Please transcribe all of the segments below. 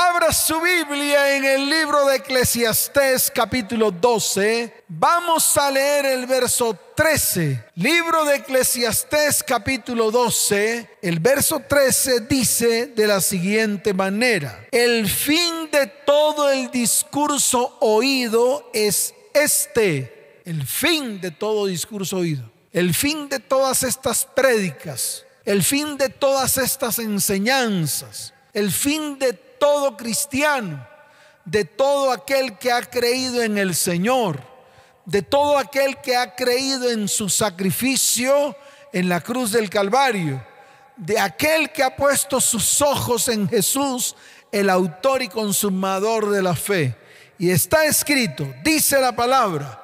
Abra su Biblia en el libro de Eclesiastés capítulo 12. Vamos a leer el verso 13. Libro de Eclesiastés capítulo 12. El verso 13 dice de la siguiente manera. El fin de todo el discurso oído es este. El fin de todo discurso oído. El fin de todas estas prédicas. El fin de todas estas enseñanzas. El fin de todo cristiano, de todo aquel que ha creído en el Señor, de todo aquel que ha creído en su sacrificio en la cruz del Calvario, de aquel que ha puesto sus ojos en Jesús, el autor y consumador de la fe. Y está escrito, dice la palabra,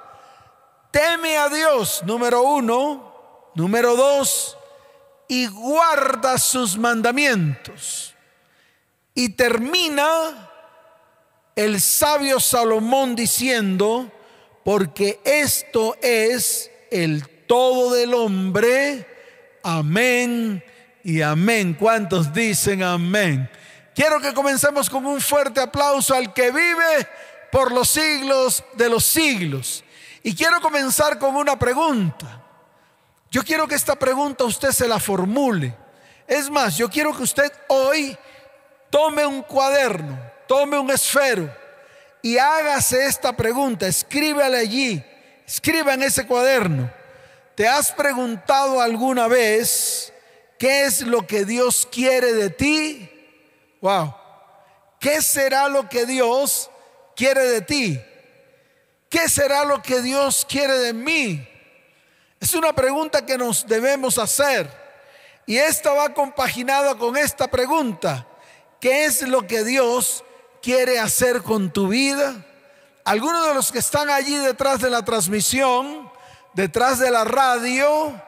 teme a Dios, número uno, número dos, y guarda sus mandamientos. Y termina el sabio Salomón diciendo, porque esto es el todo del hombre, amén y amén. ¿Cuántos dicen amén? Quiero que comencemos con un fuerte aplauso al que vive por los siglos de los siglos. Y quiero comenzar con una pregunta. Yo quiero que esta pregunta usted se la formule. Es más, yo quiero que usted hoy tome un cuaderno, tome un esfero y hágase esta pregunta, escríbale allí, escriba en ese cuaderno. ¿Te has preguntado alguna vez qué es lo que Dios quiere de ti? Wow. ¿Qué será lo que Dios quiere de ti? ¿Qué será lo que Dios quiere de mí? Es una pregunta que nos debemos hacer. Y esta va compaginada con esta pregunta. ¿Qué es lo que Dios quiere hacer con tu vida? Algunos de los que están allí detrás de la transmisión, detrás de la radio,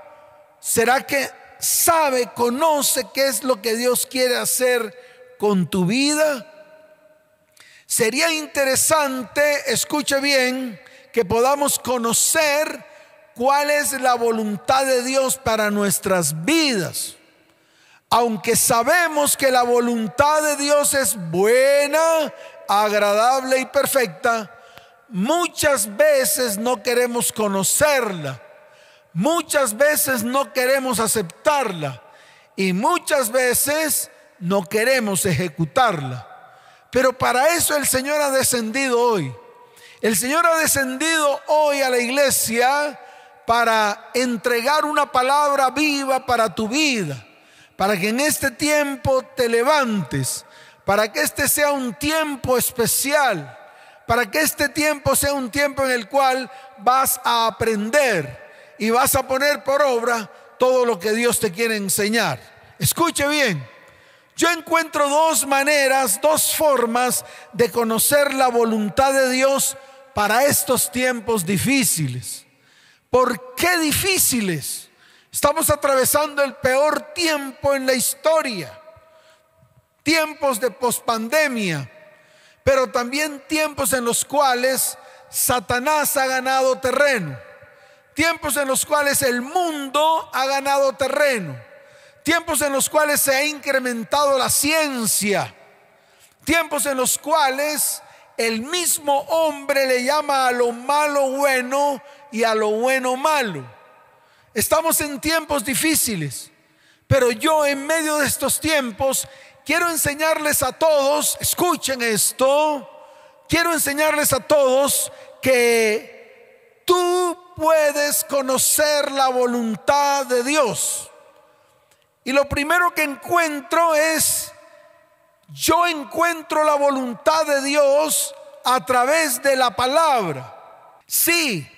¿será que sabe, conoce qué es lo que Dios quiere hacer con tu vida? Sería interesante, escuche bien, que podamos conocer cuál es la voluntad de Dios para nuestras vidas aunque sabemos que la voluntad de Dios es buena, agradable y perfecta, muchas veces no queremos conocerla, muchas veces no queremos aceptarla y muchas veces no queremos ejecutarla. Pero para eso el Señor ha descendido hoy. El Señor ha descendido hoy a la iglesia para entregar una palabra viva para tu vida para que en este tiempo te levantes, para que este sea un tiempo especial, para que este tiempo sea un tiempo en el cual vas a aprender y vas a poner por obra todo lo que Dios te quiere enseñar. Escuche bien, yo encuentro dos maneras, dos formas de conocer la voluntad de Dios para estos tiempos difíciles. ¿Por qué difíciles? Estamos atravesando el peor tiempo en la historia. Tiempos de pospandemia, pero también tiempos en los cuales Satanás ha ganado terreno. Tiempos en los cuales el mundo ha ganado terreno. Tiempos en los cuales se ha incrementado la ciencia. Tiempos en los cuales el mismo hombre le llama a lo malo bueno y a lo bueno malo. Estamos en tiempos difíciles, pero yo en medio de estos tiempos quiero enseñarles a todos, escuchen esto, quiero enseñarles a todos que tú puedes conocer la voluntad de Dios. Y lo primero que encuentro es, yo encuentro la voluntad de Dios a través de la palabra. Sí,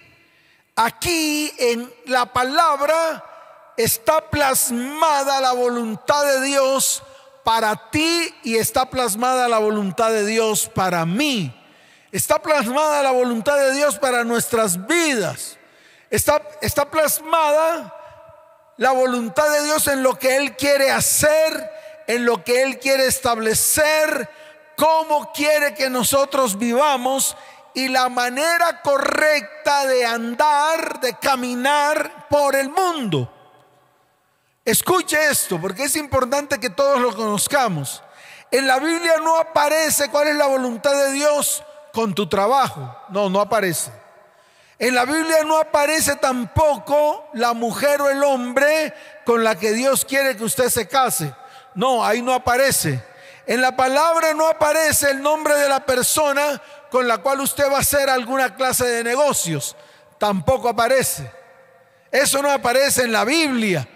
Aquí en la palabra está plasmada la voluntad de Dios para ti y está plasmada la voluntad de Dios para mí. Está plasmada la voluntad de Dios para nuestras vidas. Está, está plasmada la voluntad de Dios en lo que Él quiere hacer, en lo que Él quiere establecer, cómo quiere que nosotros vivamos y la manera correcta de andar, de caminar por el mundo. Escuche esto, porque es importante que todos lo conozcamos. En la Biblia no aparece cuál es la voluntad de Dios con tu trabajo. No, no aparece. En la Biblia no aparece tampoco la mujer o el hombre con la que Dios quiere que usted se case. No, ahí no aparece. En la palabra no aparece el nombre de la persona con la cual usted va a hacer alguna clase de negocios. Tampoco aparece. Eso no aparece en la Biblia.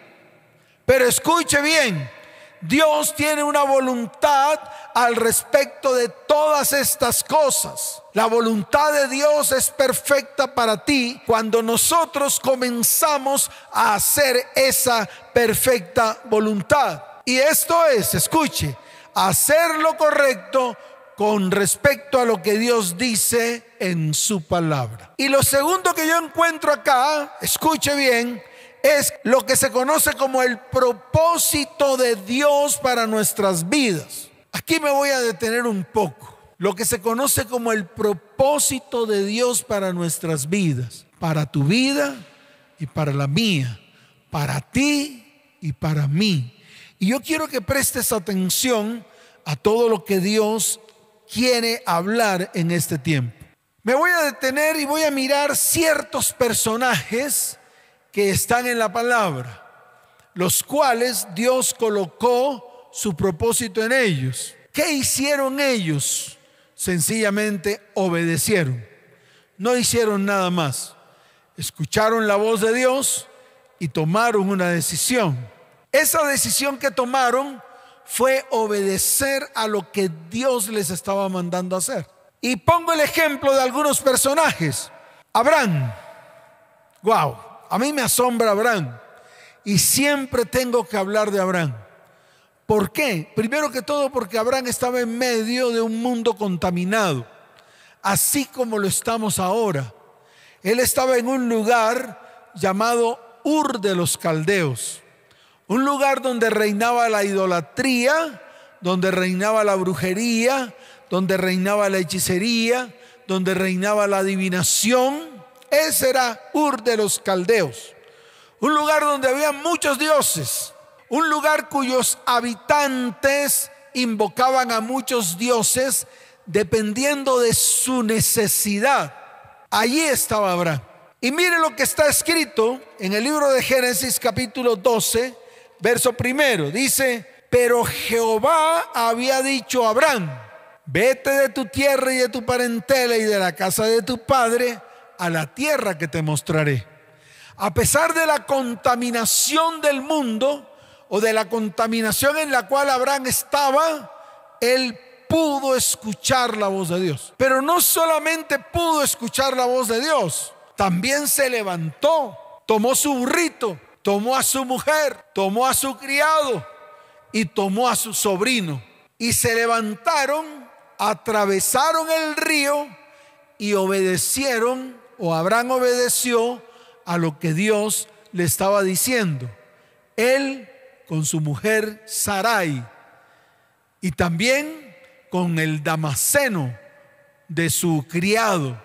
Pero escuche bien, Dios tiene una voluntad al respecto de todas estas cosas. La voluntad de Dios es perfecta para ti cuando nosotros comenzamos a hacer esa perfecta voluntad. Y esto es, escuche, hacer lo correcto con respecto a lo que Dios dice en su palabra. Y lo segundo que yo encuentro acá, escuche bien, es lo que se conoce como el propósito de Dios para nuestras vidas. Aquí me voy a detener un poco. Lo que se conoce como el propósito de Dios para nuestras vidas, para tu vida y para la mía, para ti y para mí. Y yo quiero que prestes atención a todo lo que Dios quiere hablar en este tiempo. Me voy a detener y voy a mirar ciertos personajes que están en la palabra, los cuales Dios colocó su propósito en ellos. ¿Qué hicieron ellos? Sencillamente obedecieron. No hicieron nada más. Escucharon la voz de Dios y tomaron una decisión. Esa decisión que tomaron fue obedecer a lo que Dios les estaba mandando hacer. Y pongo el ejemplo de algunos personajes. Abraham. Wow, a mí me asombra Abraham. Y siempre tengo que hablar de Abraham. ¿Por qué? Primero que todo porque Abraham estaba en medio de un mundo contaminado, así como lo estamos ahora. Él estaba en un lugar llamado Ur de los Caldeos. Un lugar donde reinaba la idolatría, donde reinaba la brujería, donde reinaba la hechicería, donde reinaba la adivinación. Ese era Ur de los Caldeos. Un lugar donde había muchos dioses. Un lugar cuyos habitantes invocaban a muchos dioses dependiendo de su necesidad. Allí estaba Abraham. Y mire lo que está escrito en el libro de Génesis capítulo 12, verso primero, dice, pero Jehová había dicho a Abraham, vete de tu tierra y de tu parentela y de la casa de tu padre a la tierra que te mostraré. A pesar de la contaminación del mundo o de la contaminación en la cual Abraham estaba, él pudo escuchar la voz de Dios. Pero no solamente pudo escuchar la voz de Dios, también se levantó, tomó su burrito tomó a su mujer, tomó a su criado y tomó a su sobrino. Y se levantaron, atravesaron el río y obedecieron, o Abraham obedeció a lo que Dios le estaba diciendo. Él con su mujer Sarai y también con el damaseno de su criado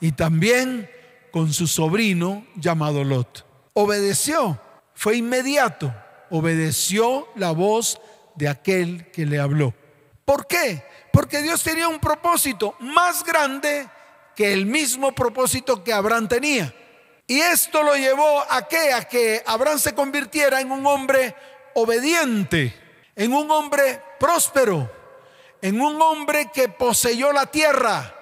y también con su sobrino llamado Lot obedeció, fue inmediato, obedeció la voz de aquel que le habló. ¿Por qué? Porque Dios tenía un propósito más grande que el mismo propósito que Abraham tenía. Y esto lo llevó a qué? A que Abraham se convirtiera en un hombre obediente, en un hombre próspero, en un hombre que poseyó la tierra,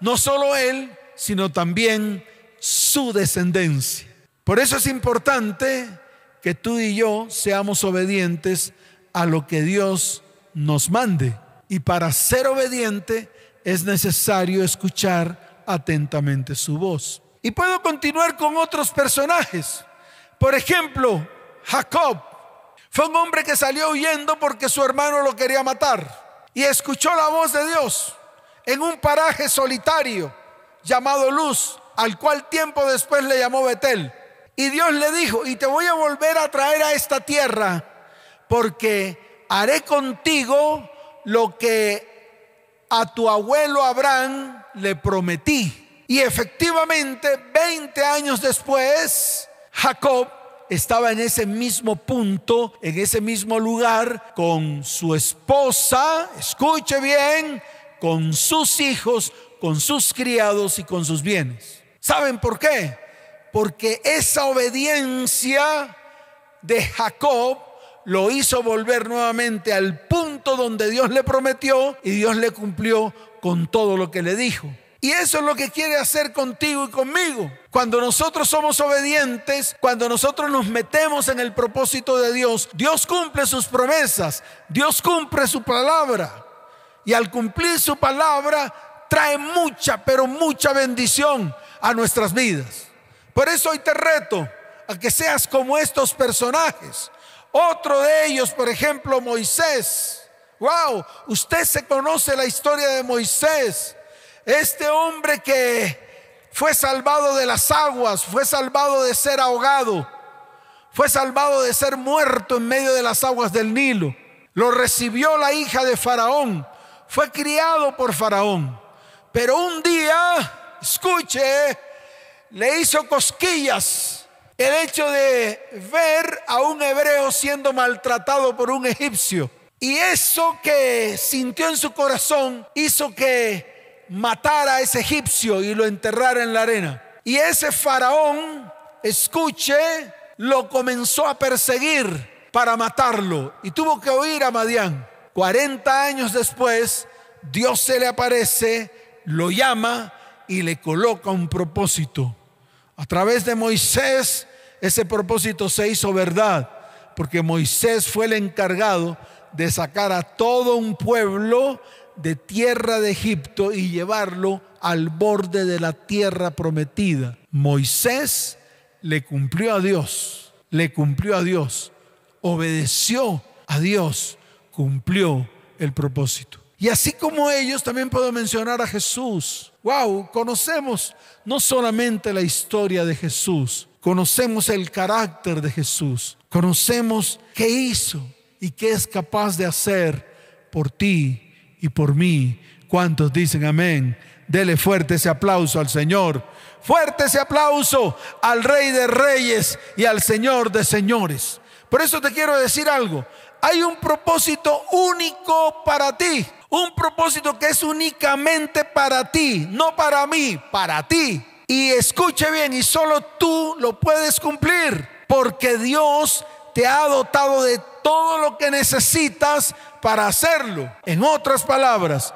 no solo él, sino también su descendencia. Por eso es importante que tú y yo seamos obedientes a lo que Dios nos mande. Y para ser obediente es necesario escuchar atentamente su voz. Y puedo continuar con otros personajes. Por ejemplo, Jacob fue un hombre que salió huyendo porque su hermano lo quería matar. Y escuchó la voz de Dios en un paraje solitario llamado Luz, al cual tiempo después le llamó Betel. Y Dios le dijo, y te voy a volver a traer a esta tierra, porque haré contigo lo que a tu abuelo Abraham le prometí. Y efectivamente, 20 años después, Jacob estaba en ese mismo punto, en ese mismo lugar, con su esposa, escuche bien, con sus hijos, con sus criados y con sus bienes. ¿Saben por qué? Porque esa obediencia de Jacob lo hizo volver nuevamente al punto donde Dios le prometió y Dios le cumplió con todo lo que le dijo. Y eso es lo que quiere hacer contigo y conmigo. Cuando nosotros somos obedientes, cuando nosotros nos metemos en el propósito de Dios, Dios cumple sus promesas, Dios cumple su palabra. Y al cumplir su palabra, trae mucha, pero mucha bendición a nuestras vidas. Por eso hoy te reto a que seas como estos personajes. Otro de ellos, por ejemplo, Moisés. Wow, usted se conoce la historia de Moisés. Este hombre que fue salvado de las aguas, fue salvado de ser ahogado, fue salvado de ser muerto en medio de las aguas del Nilo. Lo recibió la hija de Faraón, fue criado por Faraón. Pero un día, escuche, le hizo cosquillas el hecho de ver a un hebreo siendo maltratado por un egipcio. Y eso que sintió en su corazón hizo que matara a ese egipcio y lo enterrara en la arena. Y ese faraón, escuche, lo comenzó a perseguir para matarlo y tuvo que huir a Madián. 40 años después, Dios se le aparece, lo llama y le coloca un propósito. A través de Moisés ese propósito se hizo verdad, porque Moisés fue el encargado de sacar a todo un pueblo de tierra de Egipto y llevarlo al borde de la tierra prometida. Moisés le cumplió a Dios, le cumplió a Dios, obedeció a Dios, cumplió el propósito. Y así como ellos, también puedo mencionar a Jesús. Wow, conocemos no solamente la historia de Jesús, Conocemos el carácter de Jesús. Conocemos qué hizo y qué es capaz de hacer por ti y por mí. ¿Cuántos dicen amén? Dele fuerte ese aplauso al Señor. Fuerte ese aplauso al Rey de Reyes y al Señor de Señores. Por eso te quiero decir algo. Hay un propósito único para ti. Un propósito que es únicamente para ti, no para mí, para ti. Y escuche bien, y solo tú lo puedes cumplir, porque Dios te ha dotado de todo lo que necesitas para hacerlo. En otras palabras,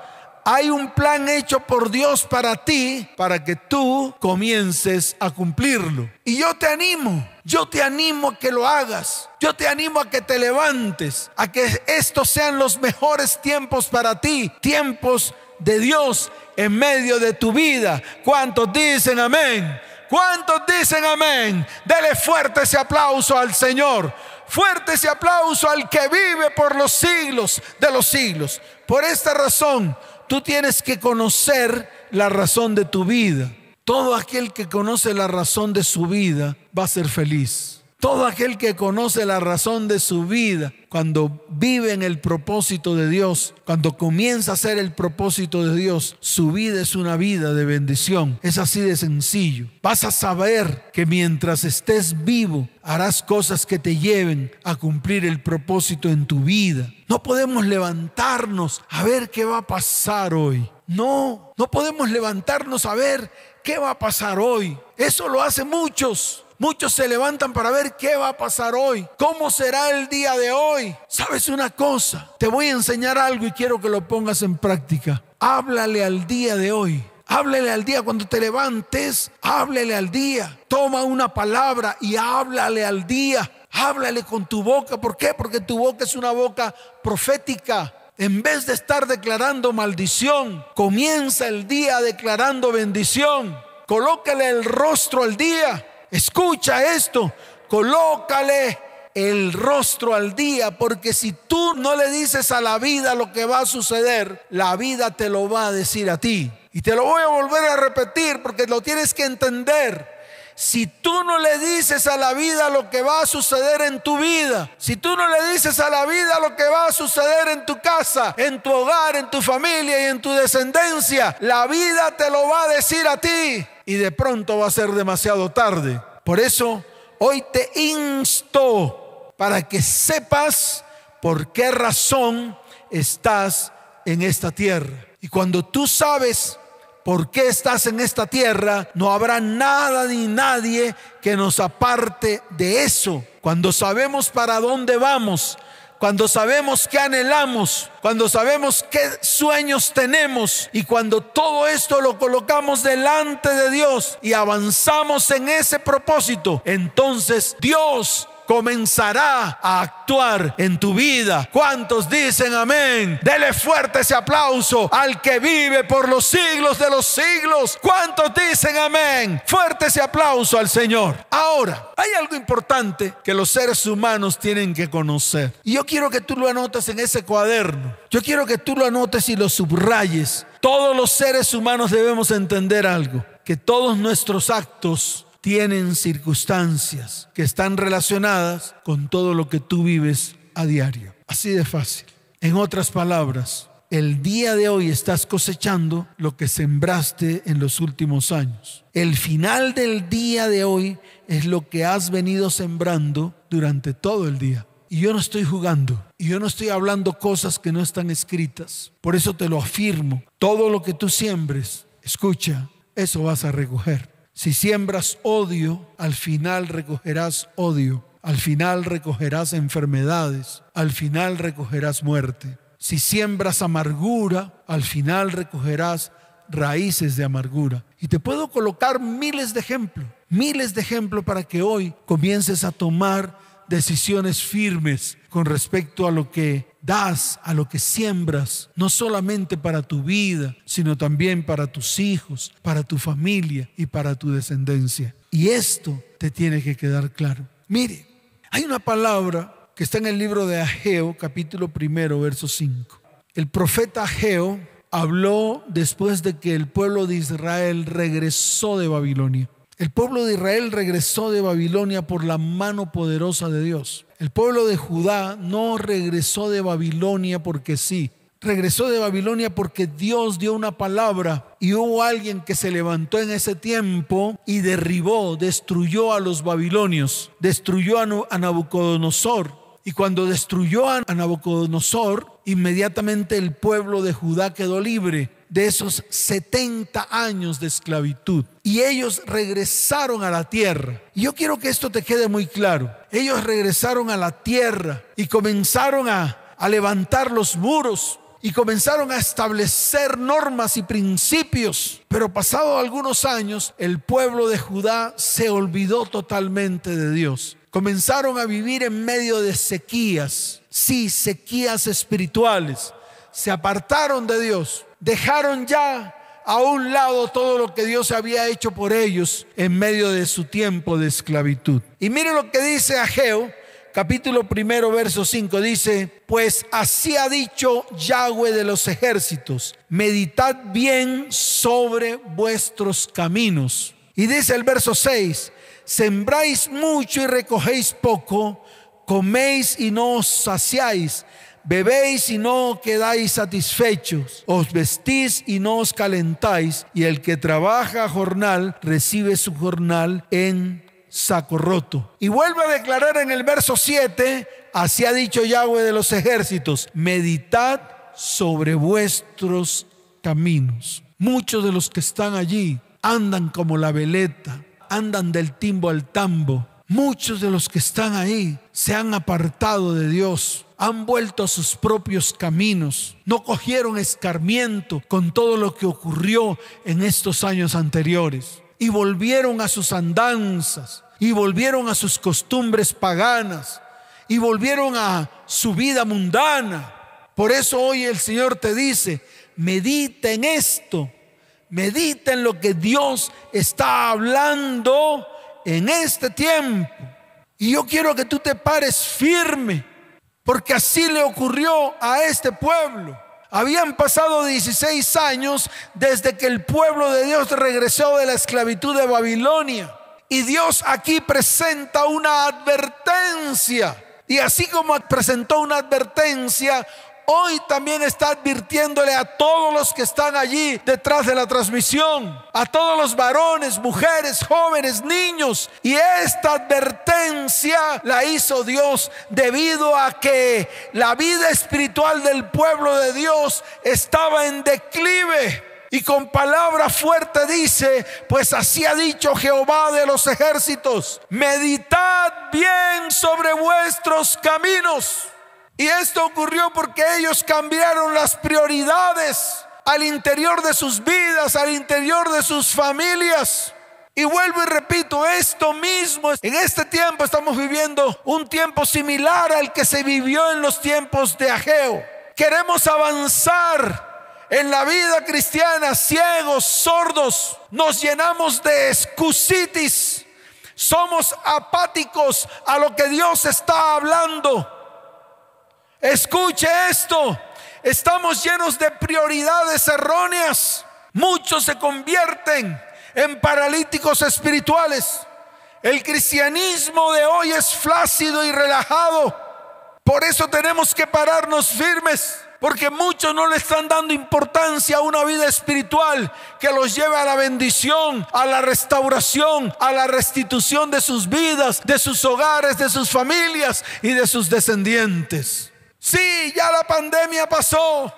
hay un plan hecho por Dios para ti, para que tú comiences a cumplirlo. Y yo te animo, yo te animo a que lo hagas. Yo te animo a que te levantes, a que estos sean los mejores tiempos para ti, tiempos de Dios en medio de tu vida. ¿Cuántos dicen amén? ¿Cuántos dicen amén? Dele fuerte ese aplauso al Señor. Fuerte ese aplauso al que vive por los siglos de los siglos. Por esta razón, tú tienes que conocer la razón de tu vida. Todo aquel que conoce la razón de su vida va a ser feliz. Todo aquel que conoce la razón de su vida, cuando vive en el propósito de Dios, cuando comienza a ser el propósito de Dios, su vida es una vida de bendición. Es así de sencillo. Vas a saber que mientras estés vivo, harás cosas que te lleven a cumplir el propósito en tu vida. No podemos levantarnos a ver qué va a pasar hoy. No, no podemos levantarnos a ver qué va a pasar hoy. Eso lo hacen muchos. Muchos se levantan para ver qué va a pasar hoy, cómo será el día de hoy. ¿Sabes una cosa? Te voy a enseñar algo y quiero que lo pongas en práctica. Háblale al día de hoy. Háblale al día cuando te levantes, háblale al día. Toma una palabra y háblale al día. Háblale con tu boca. ¿Por qué? Porque tu boca es una boca profética. En vez de estar declarando maldición, comienza el día declarando bendición. Colócale el rostro al día. Escucha esto, colócale el rostro al día, porque si tú no le dices a la vida lo que va a suceder, la vida te lo va a decir a ti. Y te lo voy a volver a repetir porque lo tienes que entender. Si tú no le dices a la vida lo que va a suceder en tu vida, si tú no le dices a la vida lo que va a suceder en tu casa, en tu hogar, en tu familia y en tu descendencia, la vida te lo va a decir a ti y de pronto va a ser demasiado tarde. Por eso hoy te insto para que sepas por qué razón estás en esta tierra. Y cuando tú sabes por qué estás en esta tierra, no habrá nada ni nadie que nos aparte de eso. Cuando sabemos para dónde vamos, cuando sabemos qué anhelamos, cuando sabemos qué sueños tenemos y cuando todo esto lo colocamos delante de Dios y avanzamos en ese propósito, entonces Dios comenzará a actuar en tu vida. ¿Cuántos dicen amén? Dele fuerte ese aplauso al que vive por los siglos de los siglos. ¿Cuántos dicen amén? Fuerte ese aplauso al Señor. Ahora, hay algo importante que los seres humanos tienen que conocer. Y yo quiero que tú lo anotes en ese cuaderno. Yo quiero que tú lo anotes y lo subrayes. Todos los seres humanos debemos entender algo, que todos nuestros actos tienen circunstancias que están relacionadas con todo lo que tú vives a diario. Así de fácil. En otras palabras, el día de hoy estás cosechando lo que sembraste en los últimos años. El final del día de hoy es lo que has venido sembrando durante todo el día. Y yo no estoy jugando. Y yo no estoy hablando cosas que no están escritas. Por eso te lo afirmo. Todo lo que tú siembres, escucha, eso vas a recoger. Si siembras odio, al final recogerás odio. Al final recogerás enfermedades. Al final recogerás muerte. Si siembras amargura, al final recogerás raíces de amargura. Y te puedo colocar miles de ejemplos, miles de ejemplos para que hoy comiences a tomar decisiones firmes con respecto a lo que das, a lo que siembras, no solamente para tu vida, sino también para tus hijos, para tu familia y para tu descendencia. Y esto te tiene que quedar claro. Mire, hay una palabra que está en el libro de Ageo, capítulo primero, verso 5. El profeta Ageo habló después de que el pueblo de Israel regresó de Babilonia. El pueblo de Israel regresó de Babilonia por la mano poderosa de Dios. El pueblo de Judá no regresó de Babilonia porque sí. Regresó de Babilonia porque Dios dio una palabra y hubo alguien que se levantó en ese tiempo y derribó, destruyó a los babilonios, destruyó a Nabucodonosor y cuando destruyó a Nabucodonosor, inmediatamente el pueblo de Judá quedó libre de esos 70 años de esclavitud. Y ellos regresaron a la tierra. Y yo quiero que esto te quede muy claro. Ellos regresaron a la tierra y comenzaron a, levantar los muros y comenzaron a establecer normas y principios. Pero pasado algunos años, el pueblo de Judá se olvidó totalmente de Dios comenzaron a vivir en medio de sequías, sí, sequías espirituales. Se apartaron de Dios, dejaron ya a un lado todo lo que Dios había hecho por ellos en medio de su tiempo de esclavitud. Y mire lo que dice Ageo, capítulo primero, verso 5, dice, pues así ha dicho Yahweh de los ejércitos, meditad bien sobre vuestros caminos. Y dice el verso 6, sembráis mucho y recogéis poco, coméis y no os saciáis, bebéis y no quedáis satisfechos, os vestís y no os calentáis, y el que trabaja jornal recibe su jornal en saco roto. Y vuelve a declarar en el verso 7, así ha dicho Yahweh de los ejércitos, meditad sobre vuestros caminos. Muchos de los que están allí andan como la veleta, andan del timbo al tambo. Muchos de los que están ahí se han apartado de Dios, han vuelto a sus propios caminos, no cogieron escarmiento con todo lo que ocurrió en estos años anteriores y volvieron a sus andanzas y volvieron a sus costumbres paganas y volvieron a su vida mundana. Por eso hoy el Señor te dice, medita en esto Medita en lo que Dios está hablando en este tiempo. Y yo quiero que tú te pares firme, porque así le ocurrió a este pueblo. Habían pasado 16 años desde que el pueblo de Dios regresó de la esclavitud de Babilonia. Y Dios aquí presenta una advertencia. Y así como presentó una advertencia, hoy también está advirtiéndole a todos los que están allí detrás de la transmisión, a todos los varones, mujeres, jóvenes, niños. Y esta advertencia la hizo Dios debido a que la vida espiritual del pueblo de Dios estaba en declive. Y con palabra fuerte dice, pues así ha dicho Jehová de los ejércitos, meditad bien sobre vuestros caminos y esto ocurrió porque ellos cambiaron las prioridades al interior de sus vidas, al interior de sus familias. Y vuelvo y repito, esto mismo, en este tiempo estamos viviendo un tiempo similar al que se vivió en los tiempos de Ageo. Queremos avanzar en la vida cristiana, ciegos, sordos, nos llenamos de excusitis, somos apáticos a lo que Dios está hablando. Escuche esto. Estamos llenos de prioridades erróneas. Muchos se convierten en paralíticos espirituales. El cristianismo de hoy es flácido y relajado. Por eso tenemos que pararnos firmes. Porque muchos no le están dando importancia a una vida espiritual que los lleve a la bendición, a la restauración, a la restitución de sus vidas, de sus hogares, de sus familias y de sus descendientes. Sí, ya la pandemia pasó,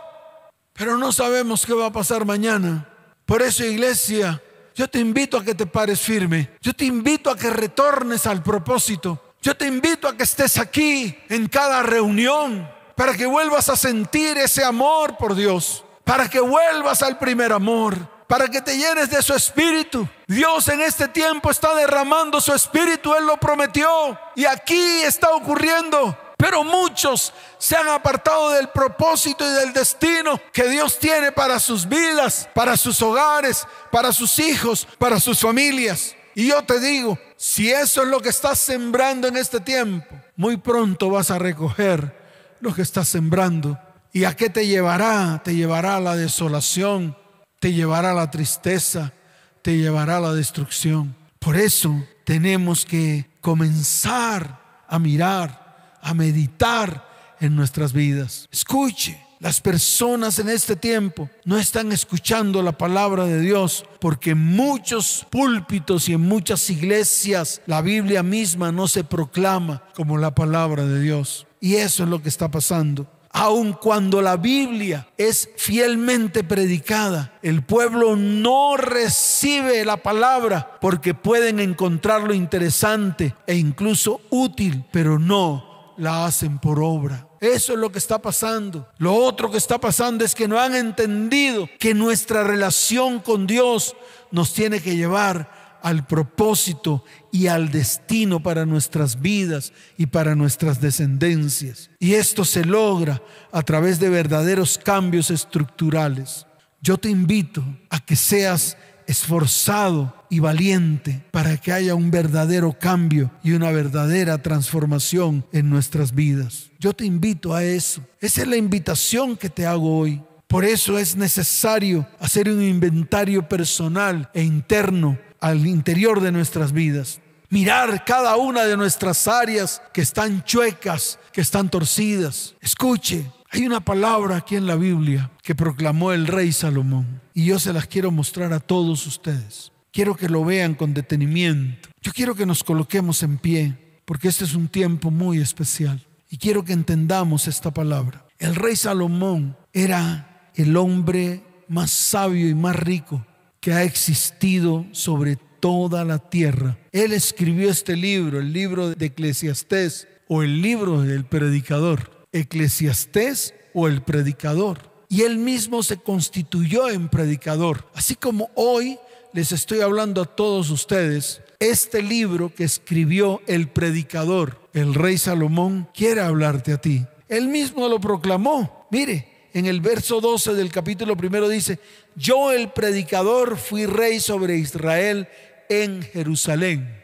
pero no sabemos qué va a pasar mañana. Por eso, iglesia, yo te invito a que te pares firme. Yo te invito a que retornes al propósito. Yo te invito a que estés aquí en cada reunión para que vuelvas a sentir ese amor por Dios, para que vuelvas al primer amor, para que te llenes de su espíritu. Dios en este tiempo está derramando su espíritu, Él lo prometió y aquí está ocurriendo. Pero muchos se han apartado del propósito y del destino que Dios tiene para sus vidas, para sus hogares, para sus hijos, para sus familias. Y yo te digo, si eso es lo que estás sembrando en este tiempo, muy pronto vas a recoger lo que estás sembrando. ¿Y a qué te llevará? Te llevará a la desolación, te llevará a la tristeza, te llevará a la destrucción. Por eso tenemos que comenzar a mirar a meditar en nuestras vidas. Escuche, las personas en este tiempo no están escuchando la palabra de Dios porque en muchos púlpitos y en muchas iglesias la Biblia misma no se proclama como la palabra de Dios. Y eso es lo que está pasando. Aun cuando la Biblia es fielmente predicada, el pueblo no recibe la palabra porque pueden encontrarlo interesante e incluso útil, pero no la hacen por obra. Eso es lo que está pasando. Lo otro que está pasando es que no han entendido que nuestra relación con Dios nos tiene que llevar al propósito y al destino para nuestras vidas y para nuestras descendencias. Y esto se logra a través de verdaderos cambios estructurales. Yo te invito a que seas esforzado y valiente para que haya un verdadero cambio y una verdadera transformación en nuestras vidas. Yo te invito a eso. Esa es la invitación que te hago hoy. Por eso es necesario hacer un inventario personal e interno al interior de nuestras vidas. Mirar cada una de nuestras áreas que están chuecas, que están torcidas. Escuche, hay una palabra aquí en la Biblia que proclamó el rey Salomón y yo se las quiero mostrar a todos ustedes. Quiero que lo vean con detenimiento. Yo quiero que nos coloquemos en pie porque este es un tiempo muy especial y quiero que entendamos esta palabra. El rey Salomón era el hombre más sabio y más rico que ha existido sobre toda la tierra. Él escribió este libro, el libro de Eclesiastés o el libro del predicador. Eclesiastés o el predicador. Y él mismo se constituyó en predicador. Así como hoy les estoy hablando a todos ustedes, este libro que escribió el predicador, el rey Salomón, quiere hablarte a ti. Él mismo lo proclamó. Mire, en el verso 12 del capítulo primero dice, yo el predicador fui rey sobre Israel en Jerusalén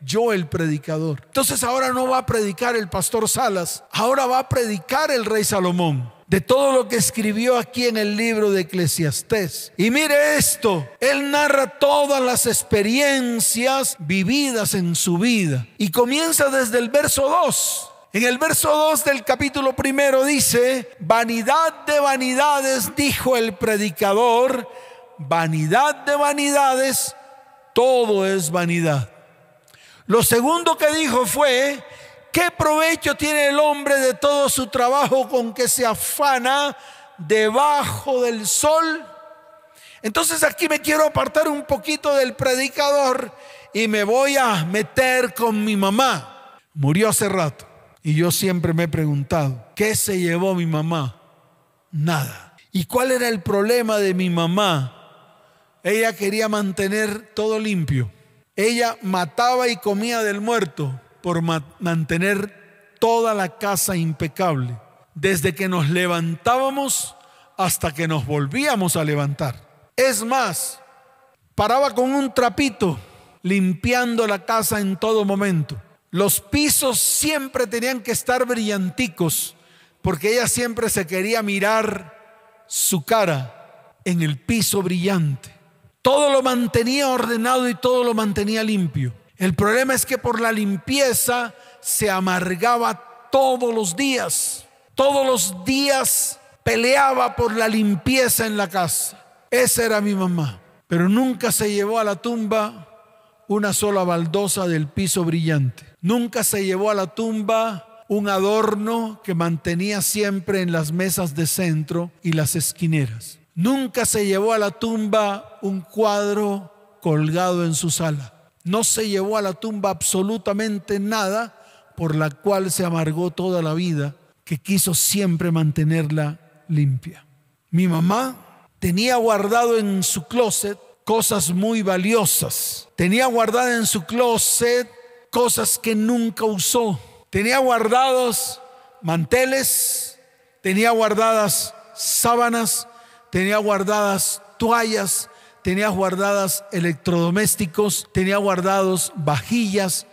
yo el predicador. Entonces ahora no va a predicar el pastor Salas, ahora va a predicar el rey Salomón de todo lo que escribió aquí en el libro de Eclesiastés. Y mire esto, él narra todas las experiencias vividas en su vida y comienza desde el verso 2. En el verso 2 del capítulo primero dice, vanidad de vanidades, dijo el predicador, vanidad de vanidades, todo es vanidad. Lo segundo que dijo fue, ¿qué provecho tiene el hombre de todo su trabajo con que se afana debajo del sol? Entonces aquí me quiero apartar un poquito del predicador y me voy a meter con mi mamá. Murió hace rato y yo siempre me he preguntado, ¿qué se llevó mi mamá? Nada. ¿Y cuál era el problema de mi mamá? Ella quería mantener todo limpio. Ella mataba y comía del muerto por mantener toda la casa impecable, desde que nos levantábamos hasta que nos volvíamos a levantar. Es más, paraba con un trapito limpiando la casa en todo momento. Los pisos siempre tenían que estar brillanticos porque ella siempre se quería mirar su cara en el piso brillante. Todo lo mantenía ordenado y todo lo mantenía limpio. El problema es que por la limpieza se amargaba todos los días. Todos los días peleaba por la limpieza en la casa. Esa era mi mamá. Pero nunca se llevó a la tumba una sola baldosa del piso brillante. Nunca se llevó a la tumba un adorno que mantenía siempre en las mesas de centro y las esquineras. Nunca se llevó a la tumba un cuadro colgado en su sala. No se llevó a la tumba absolutamente nada por la cual se amargó toda la vida, que quiso siempre mantenerla limpia. Mi mamá tenía guardado en su closet cosas muy valiosas. Tenía guardada en su closet cosas que nunca usó. Tenía guardados manteles, tenía guardadas sábanas, tenía guardadas toallas, tenía guardadas electrodomésticos, tenía guardados vajillas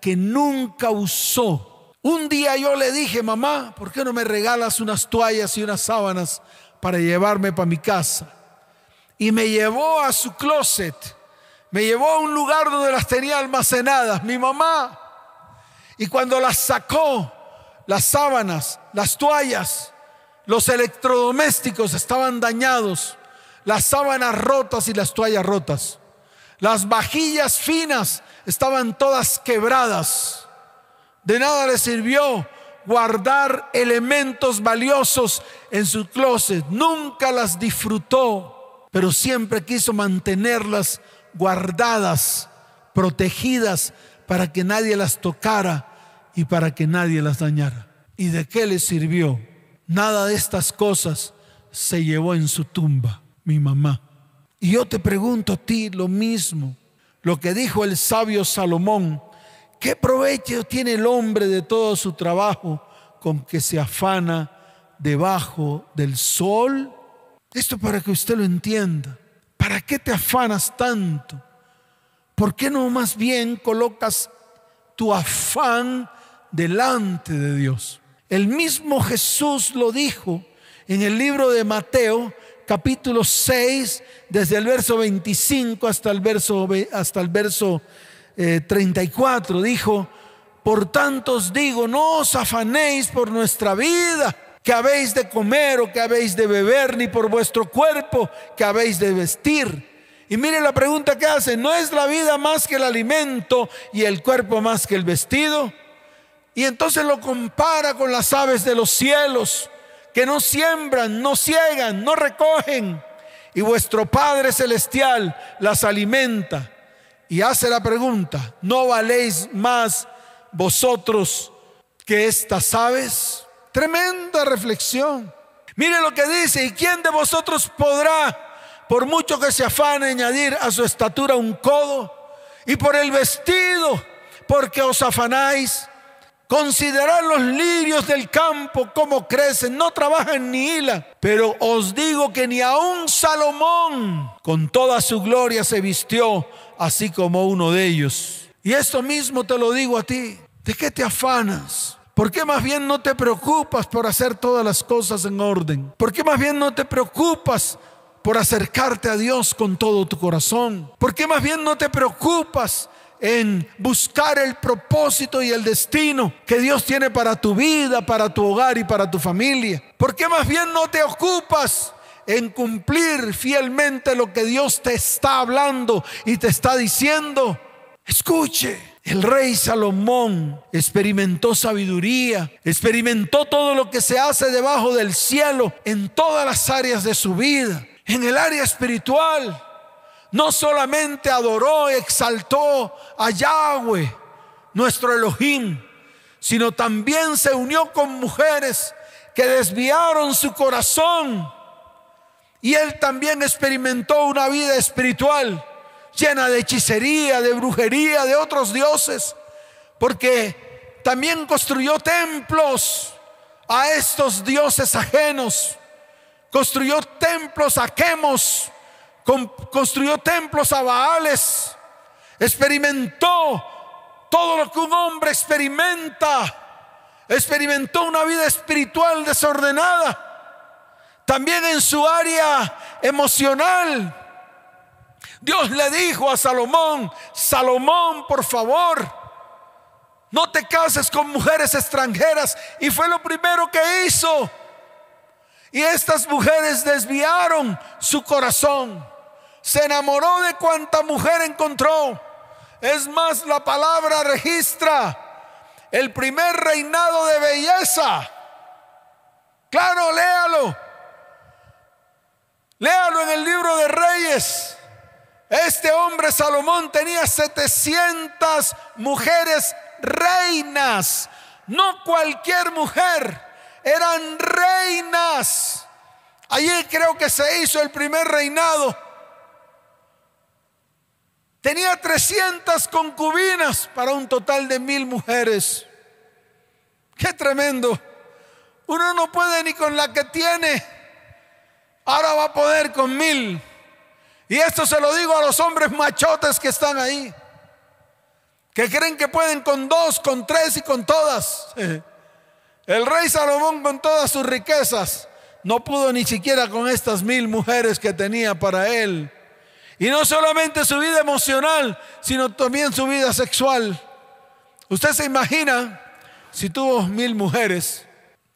que nunca usó. Un día yo le dije, mamá, ¿por qué no me regalas unas toallas y unas sábanas para llevarme para mi casa. Y me llevó a su closet, me llevó a un lugar donde las tenía almacenadas, mi mamá. Y cuando las sacó, las sábanas, las toallas, los electrodomésticos estaban dañados, las sábanas rotas y las toallas rotas. Las vajillas finas estaban todas quebradas. De nada le sirvió guardar elementos valiosos en su closet. Nunca las disfrutó, pero siempre quiso mantenerlas guardadas, protegidas, para que nadie las tocara y para que nadie las dañara. ¿Y de qué le sirvió? Nada de estas cosas se llevó en su tumba, mi mamá. Y yo te pregunto a ti lo mismo, lo que dijo el sabio Salomón ¿Qué provecho tiene el hombre de todo su trabajo con que se afana debajo del sol? Esto para que usted lo entienda. ¿Para qué te afanas tanto? ¿Por qué no más bien colocas tu afán delante de Dios? El mismo Jesús lo dijo en el libro de Mateo, capítulo 6, desde el verso 25 hasta el verso, hasta el verso 34 eh, dijo, por tanto os digo, no os afanéis por nuestra vida, que habéis de comer o que habéis de beber, ni por vuestro cuerpo que habéis de vestir. Y mire la pregunta que hace, ¿no es la vida más que el alimento y el cuerpo más que el vestido? Y entonces lo compara con las aves de los cielos, que no siembran, no ciegan, no recogen, y vuestro Padre Celestial las alimenta y hace la pregunta, ¿no valéis más vosotros que estas aves? Tremenda reflexión. Mire lo que dice, ¿y quién de vosotros podrá, por mucho que se afane, añadir a su estatura un codo? Y por el vestido, porque os afanáis. Considerad los lirios del campo, cómo crecen, no trabajan ni hilan. Pero os digo que ni aun Salomón, con toda su gloria, se vistió así como uno de ellos. Y esto mismo te lo digo a ti. ¿De qué te afanas? ¿Por qué más bien no te preocupas por hacer todas las cosas en orden? ¿Por qué más bien no te preocupas por acercarte a Dios con todo tu corazón? ¿Por qué más bien no te preocupas en buscar el propósito y el destino que Dios tiene para tu vida, para tu hogar y para tu familia? ¿Por qué más bien no te ocupas en cumplir fielmente lo que Dios te está hablando y te está diciendo? Escuche. El rey Salomón experimentó sabiduría, experimentó todo lo que se hace debajo del cielo en todas las áreas de su vida. En el área espiritual, no solamente adoró exaltó a Yahweh, nuestro Elohim, sino también se unió con mujeres que desviaron su corazón. Y él también experimentó una vida espiritual llena de hechicería, de brujería, de otros dioses, porque también construyó templos a estos dioses ajenos, construyó templos a Quemos, construyó templos a Baales, experimentó todo lo que un hombre experimenta, experimentó una vida espiritual desordenada, también en su área emocional Dios le dijo a Salomón, Salomón, por favor, no te cases con mujeres extranjeras. Y fue lo primero que hizo. Y estas mujeres desviaron su corazón. Se enamoró de cuanta mujer encontró. Es más, la palabra registra el primer reinado de belleza. Claro, léalo. Léalo en el libro de Reyes. Este hombre Salomón tenía 700 mujeres reinas, no cualquier mujer, eran reinas. Allí creo que se hizo el primer reinado. Tenía 300 concubinas para un total de mil mujeres. Qué tremendo. Uno no puede ni con la que tiene. Ahora va a poder con mil. Y esto se lo digo a los hombres machotes que están ahí, que creen que pueden con dos, con tres y con todas. El rey Salomón con todas sus riquezas no pudo ni siquiera con estas mil mujeres que tenía para él. Y no solamente su vida emocional, sino también su vida sexual. Usted se imagina si tuvo mil mujeres,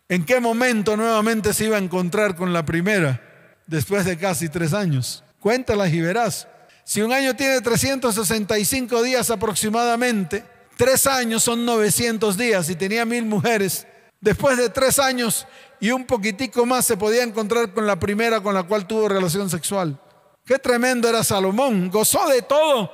en qué momento nuevamente se iba a encontrar con la primera después de casi tres años. Cuéntalas y verás. Si un año tiene 365 días aproximadamente, tres años son 900 días y tenía mil mujeres. Después de tres años y un poquitico más se podía encontrar con la primera con la cual tuvo relación sexual. Qué tremendo era Salomón. Gozó de todo.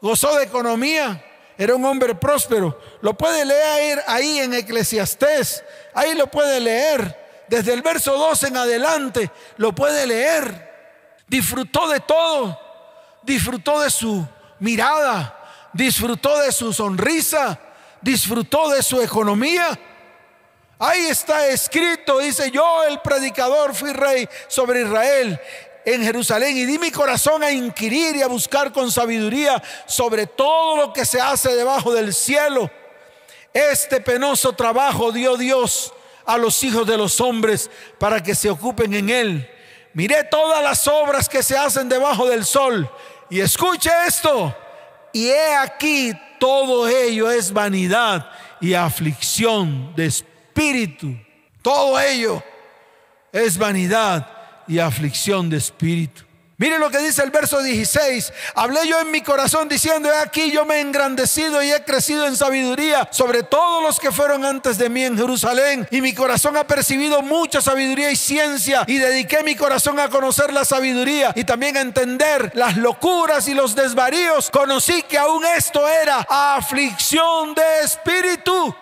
Gozó de economía. Era un hombre próspero. Lo puede leer ahí en Eclesiastés. Ahí lo puede leer. Desde el verso 2 en adelante lo puede leer disfrutó de todo, disfrutó de su mirada, disfrutó de su sonrisa, disfrutó de su economía. Ahí está escrito, dice yo el predicador fui rey sobre Israel en Jerusalén y di mi corazón a inquirir y a buscar con sabiduría sobre todo lo que se hace debajo del cielo. Este penoso trabajo dio Dios a los hijos de los hombres para que se ocupen en él miré todas las obras que se hacen debajo del sol y escuche esto. Y he aquí, todo ello es vanidad y aflicción de espíritu. Todo ello es vanidad y aflicción de espíritu. Mire lo que dice el verso 16. Hablé yo en mi corazón diciendo, he aquí yo me he engrandecido y he crecido en sabiduría sobre todos los que fueron antes de mí en Jerusalén. Y mi corazón ha percibido mucha sabiduría y ciencia. Y dediqué mi corazón a conocer la sabiduría y también a entender las locuras y los desvaríos. Conocí que aún esto era aflicción de espíritu.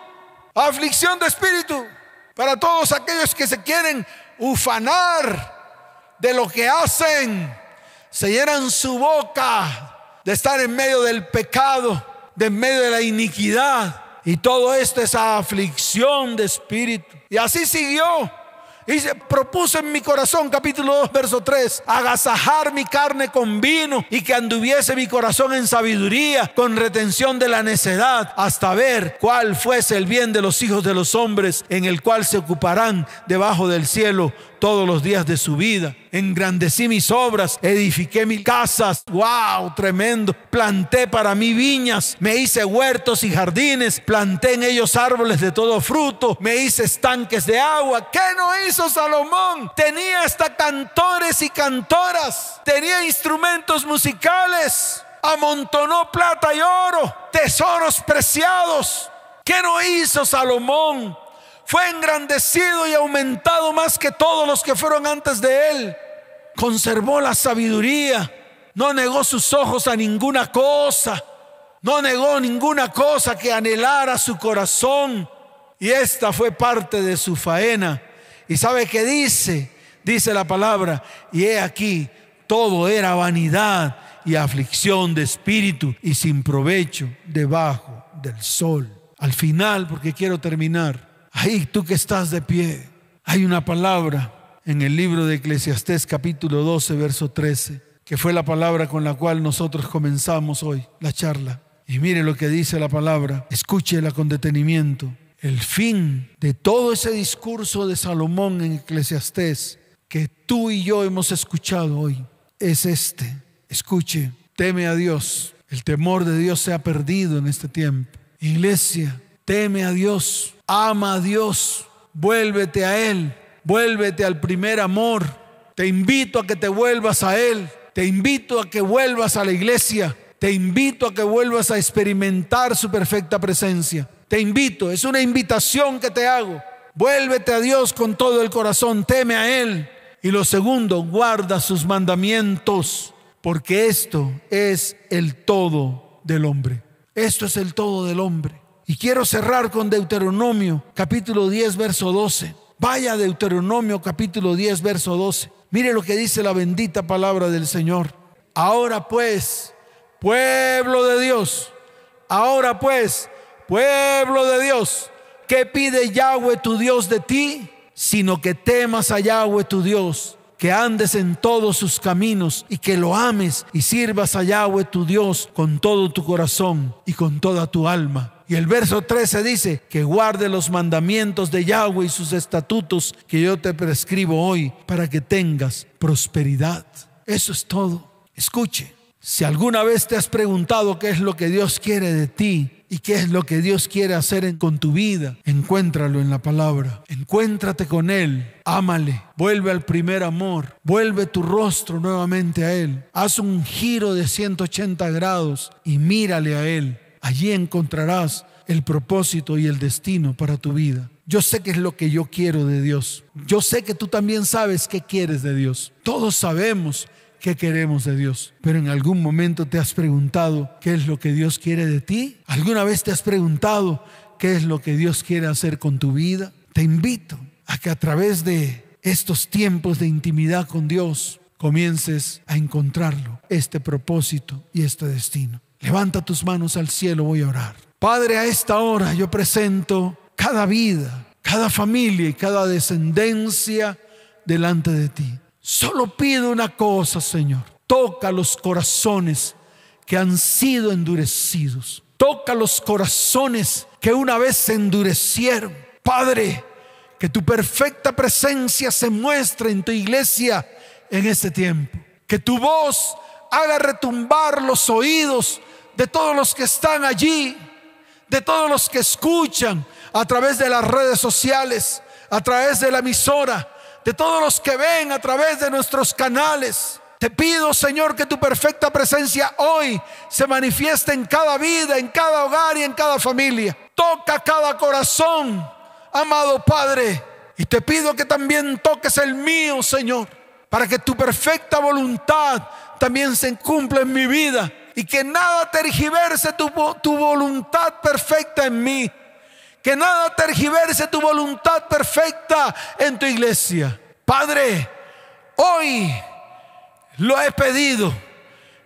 Aflicción de espíritu. Para todos aquellos que se quieren ufanar de lo que hacen se llenan su boca de estar en medio del pecado, de en medio de la iniquidad. Y todo esto es aflicción de espíritu. Y así siguió. Y se propuso en mi corazón, capítulo 2, verso 3, agasajar mi carne con vino y que anduviese mi corazón en sabiduría, con retención de la necedad, hasta ver cuál fuese el bien de los hijos de los hombres, en el cual se ocuparán debajo del cielo todos los días de su vida. Engrandecí mis obras, edifiqué mis casas. ¡Wow! Tremendo. Planté para mí viñas, me hice huertos y jardines, planté en ellos árboles de todo fruto, me hice estanques de agua. ¿Qué no hizo Salomón? Tenía hasta cantores y cantoras, tenía instrumentos musicales, amontonó plata y oro, tesoros preciados. ¿Qué no hizo Salomón? Fue engrandecido y aumentado más que todos los que fueron antes de él. Conservó la sabiduría. No negó sus ojos a ninguna cosa. No negó ninguna cosa que anhelara su corazón. Y esta fue parte de su faena. ¿Y sabe qué dice? Dice la palabra. Y he aquí, todo era vanidad y aflicción de espíritu y sin provecho debajo del sol. Al final, porque quiero terminar, Ahí tú que estás de pie, hay una palabra en el libro de Eclesiastés capítulo 12, verso 13, que fue la palabra con la cual nosotros comenzamos hoy la charla. Y mire lo que dice la palabra, escúchela con detenimiento. El fin de todo ese discurso de Salomón en Eclesiastés que tú y yo hemos escuchado hoy es este. Escuche, teme a Dios. El temor de Dios se ha perdido en este tiempo. Iglesia, teme a Dios ama a Dios, vuélvete a Él, vuélvete al primer amor. Te invito a que te vuelvas a Él, te invito a que vuelvas a la iglesia, te invito a que vuelvas a experimentar su perfecta presencia. Te invito, es una invitación que te hago. Vuélvete a Dios con todo el corazón, teme a Él. Y lo segundo, guarda sus mandamientos, porque esto es el todo del hombre. Esto es el todo del hombre. Y quiero cerrar con Deuteronomio capítulo 10, verso 12. Vaya Deuteronomio capítulo 10, verso 12. Mire lo que dice la bendita palabra del Señor. Ahora pues, pueblo de Dios, ahora pues, pueblo de Dios, ¿qué pide Yahweh tu Dios de ti? Sino que temas a Yahweh tu Dios que andes en todos sus caminos y que lo ames y sirvas a Yahweh tu Dios con todo tu corazón y con toda tu alma y el verso 13 dice que guarde los mandamientos de Yahweh y sus estatutos que yo te prescribo hoy para que tengas prosperidad. Eso es todo. Escuche, si alguna vez te has preguntado qué es lo que Dios quiere de ti y qué es lo que Dios quiere hacer con tu vida, encuéntralo en la palabra. Encuéntrate con Él, ámale, vuelve al primer amor, vuelve tu rostro nuevamente a Él. Haz un giro de 180 grados y mírale a Él Allí encontrarás el propósito y el destino para tu vida. Yo sé qué es lo que yo quiero de Dios. Yo sé que tú también sabes qué quieres de Dios. Todos sabemos qué queremos de Dios. Pero en algún momento te has preguntado qué es lo que Dios quiere de ti. ¿Alguna vez te has preguntado qué es lo que Dios quiere hacer con tu vida? Te invito a que a través de estos tiempos de intimidad con Dios comiences a encontrarlo, este propósito y este destino. Levanta tus manos al cielo, voy a orar. Padre, a esta hora yo presento cada vida, cada familia y cada descendencia delante de ti. Solo pido una cosa, Señor. Toca los corazones que han sido endurecidos. Toca los corazones que una vez se endurecieron. Padre, que tu perfecta presencia se muestre en tu iglesia en este tiempo. Que tu voz haga retumbar los oídos de todos los que están allí, de todos los que escuchan a través de las redes sociales, a través de la emisora, de todos los que ven a través de nuestros canales. Te pido, Señor, que tu perfecta presencia hoy se manifieste en cada vida, en cada hogar y en cada familia. Toca cada corazón, amado Padre. Y te pido que también toques el mío, Señor, para que tu perfecta voluntad también se cumpla en mi vida y que nada tergiverse tu, tu voluntad perfecta en mí. Que nada tergiverse tu voluntad perfecta en tu iglesia. Padre, hoy lo he pedido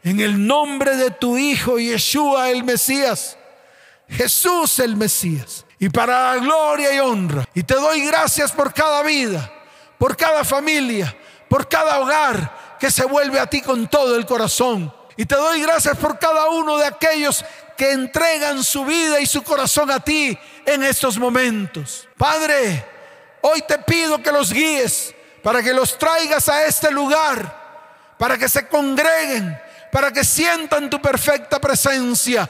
en el nombre de tu Hijo Yeshua el Mesías, Jesús el Mesías, y para la gloria y honra. Y te doy gracias por cada vida, por cada familia, por cada hogar que se vuelve a ti con todo el corazón. Y te doy gracias por cada uno de aquellos que entregan su vida y su corazón a ti en estos momentos. Padre, hoy te pido que los guíes para que los traigas a este lugar, para que se congreguen, para que sientan tu perfecta presencia,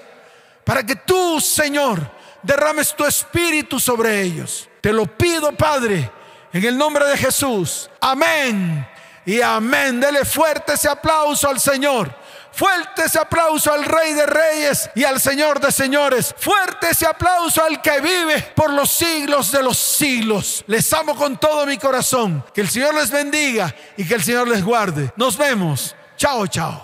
para que tú, Señor, derrames tu espíritu sobre ellos. Te lo pido, Padre, en el nombre de Jesús. Amén. Y amén. Dele fuerte ese aplauso al Señor. Fuerte ese aplauso al Rey de Reyes y al Señor de Señores. Fuerte ese aplauso al que vive por los siglos de los siglos. Les amo con todo mi corazón. Que el Señor les bendiga y que el Señor les guarde. Nos vemos. Chao, chao.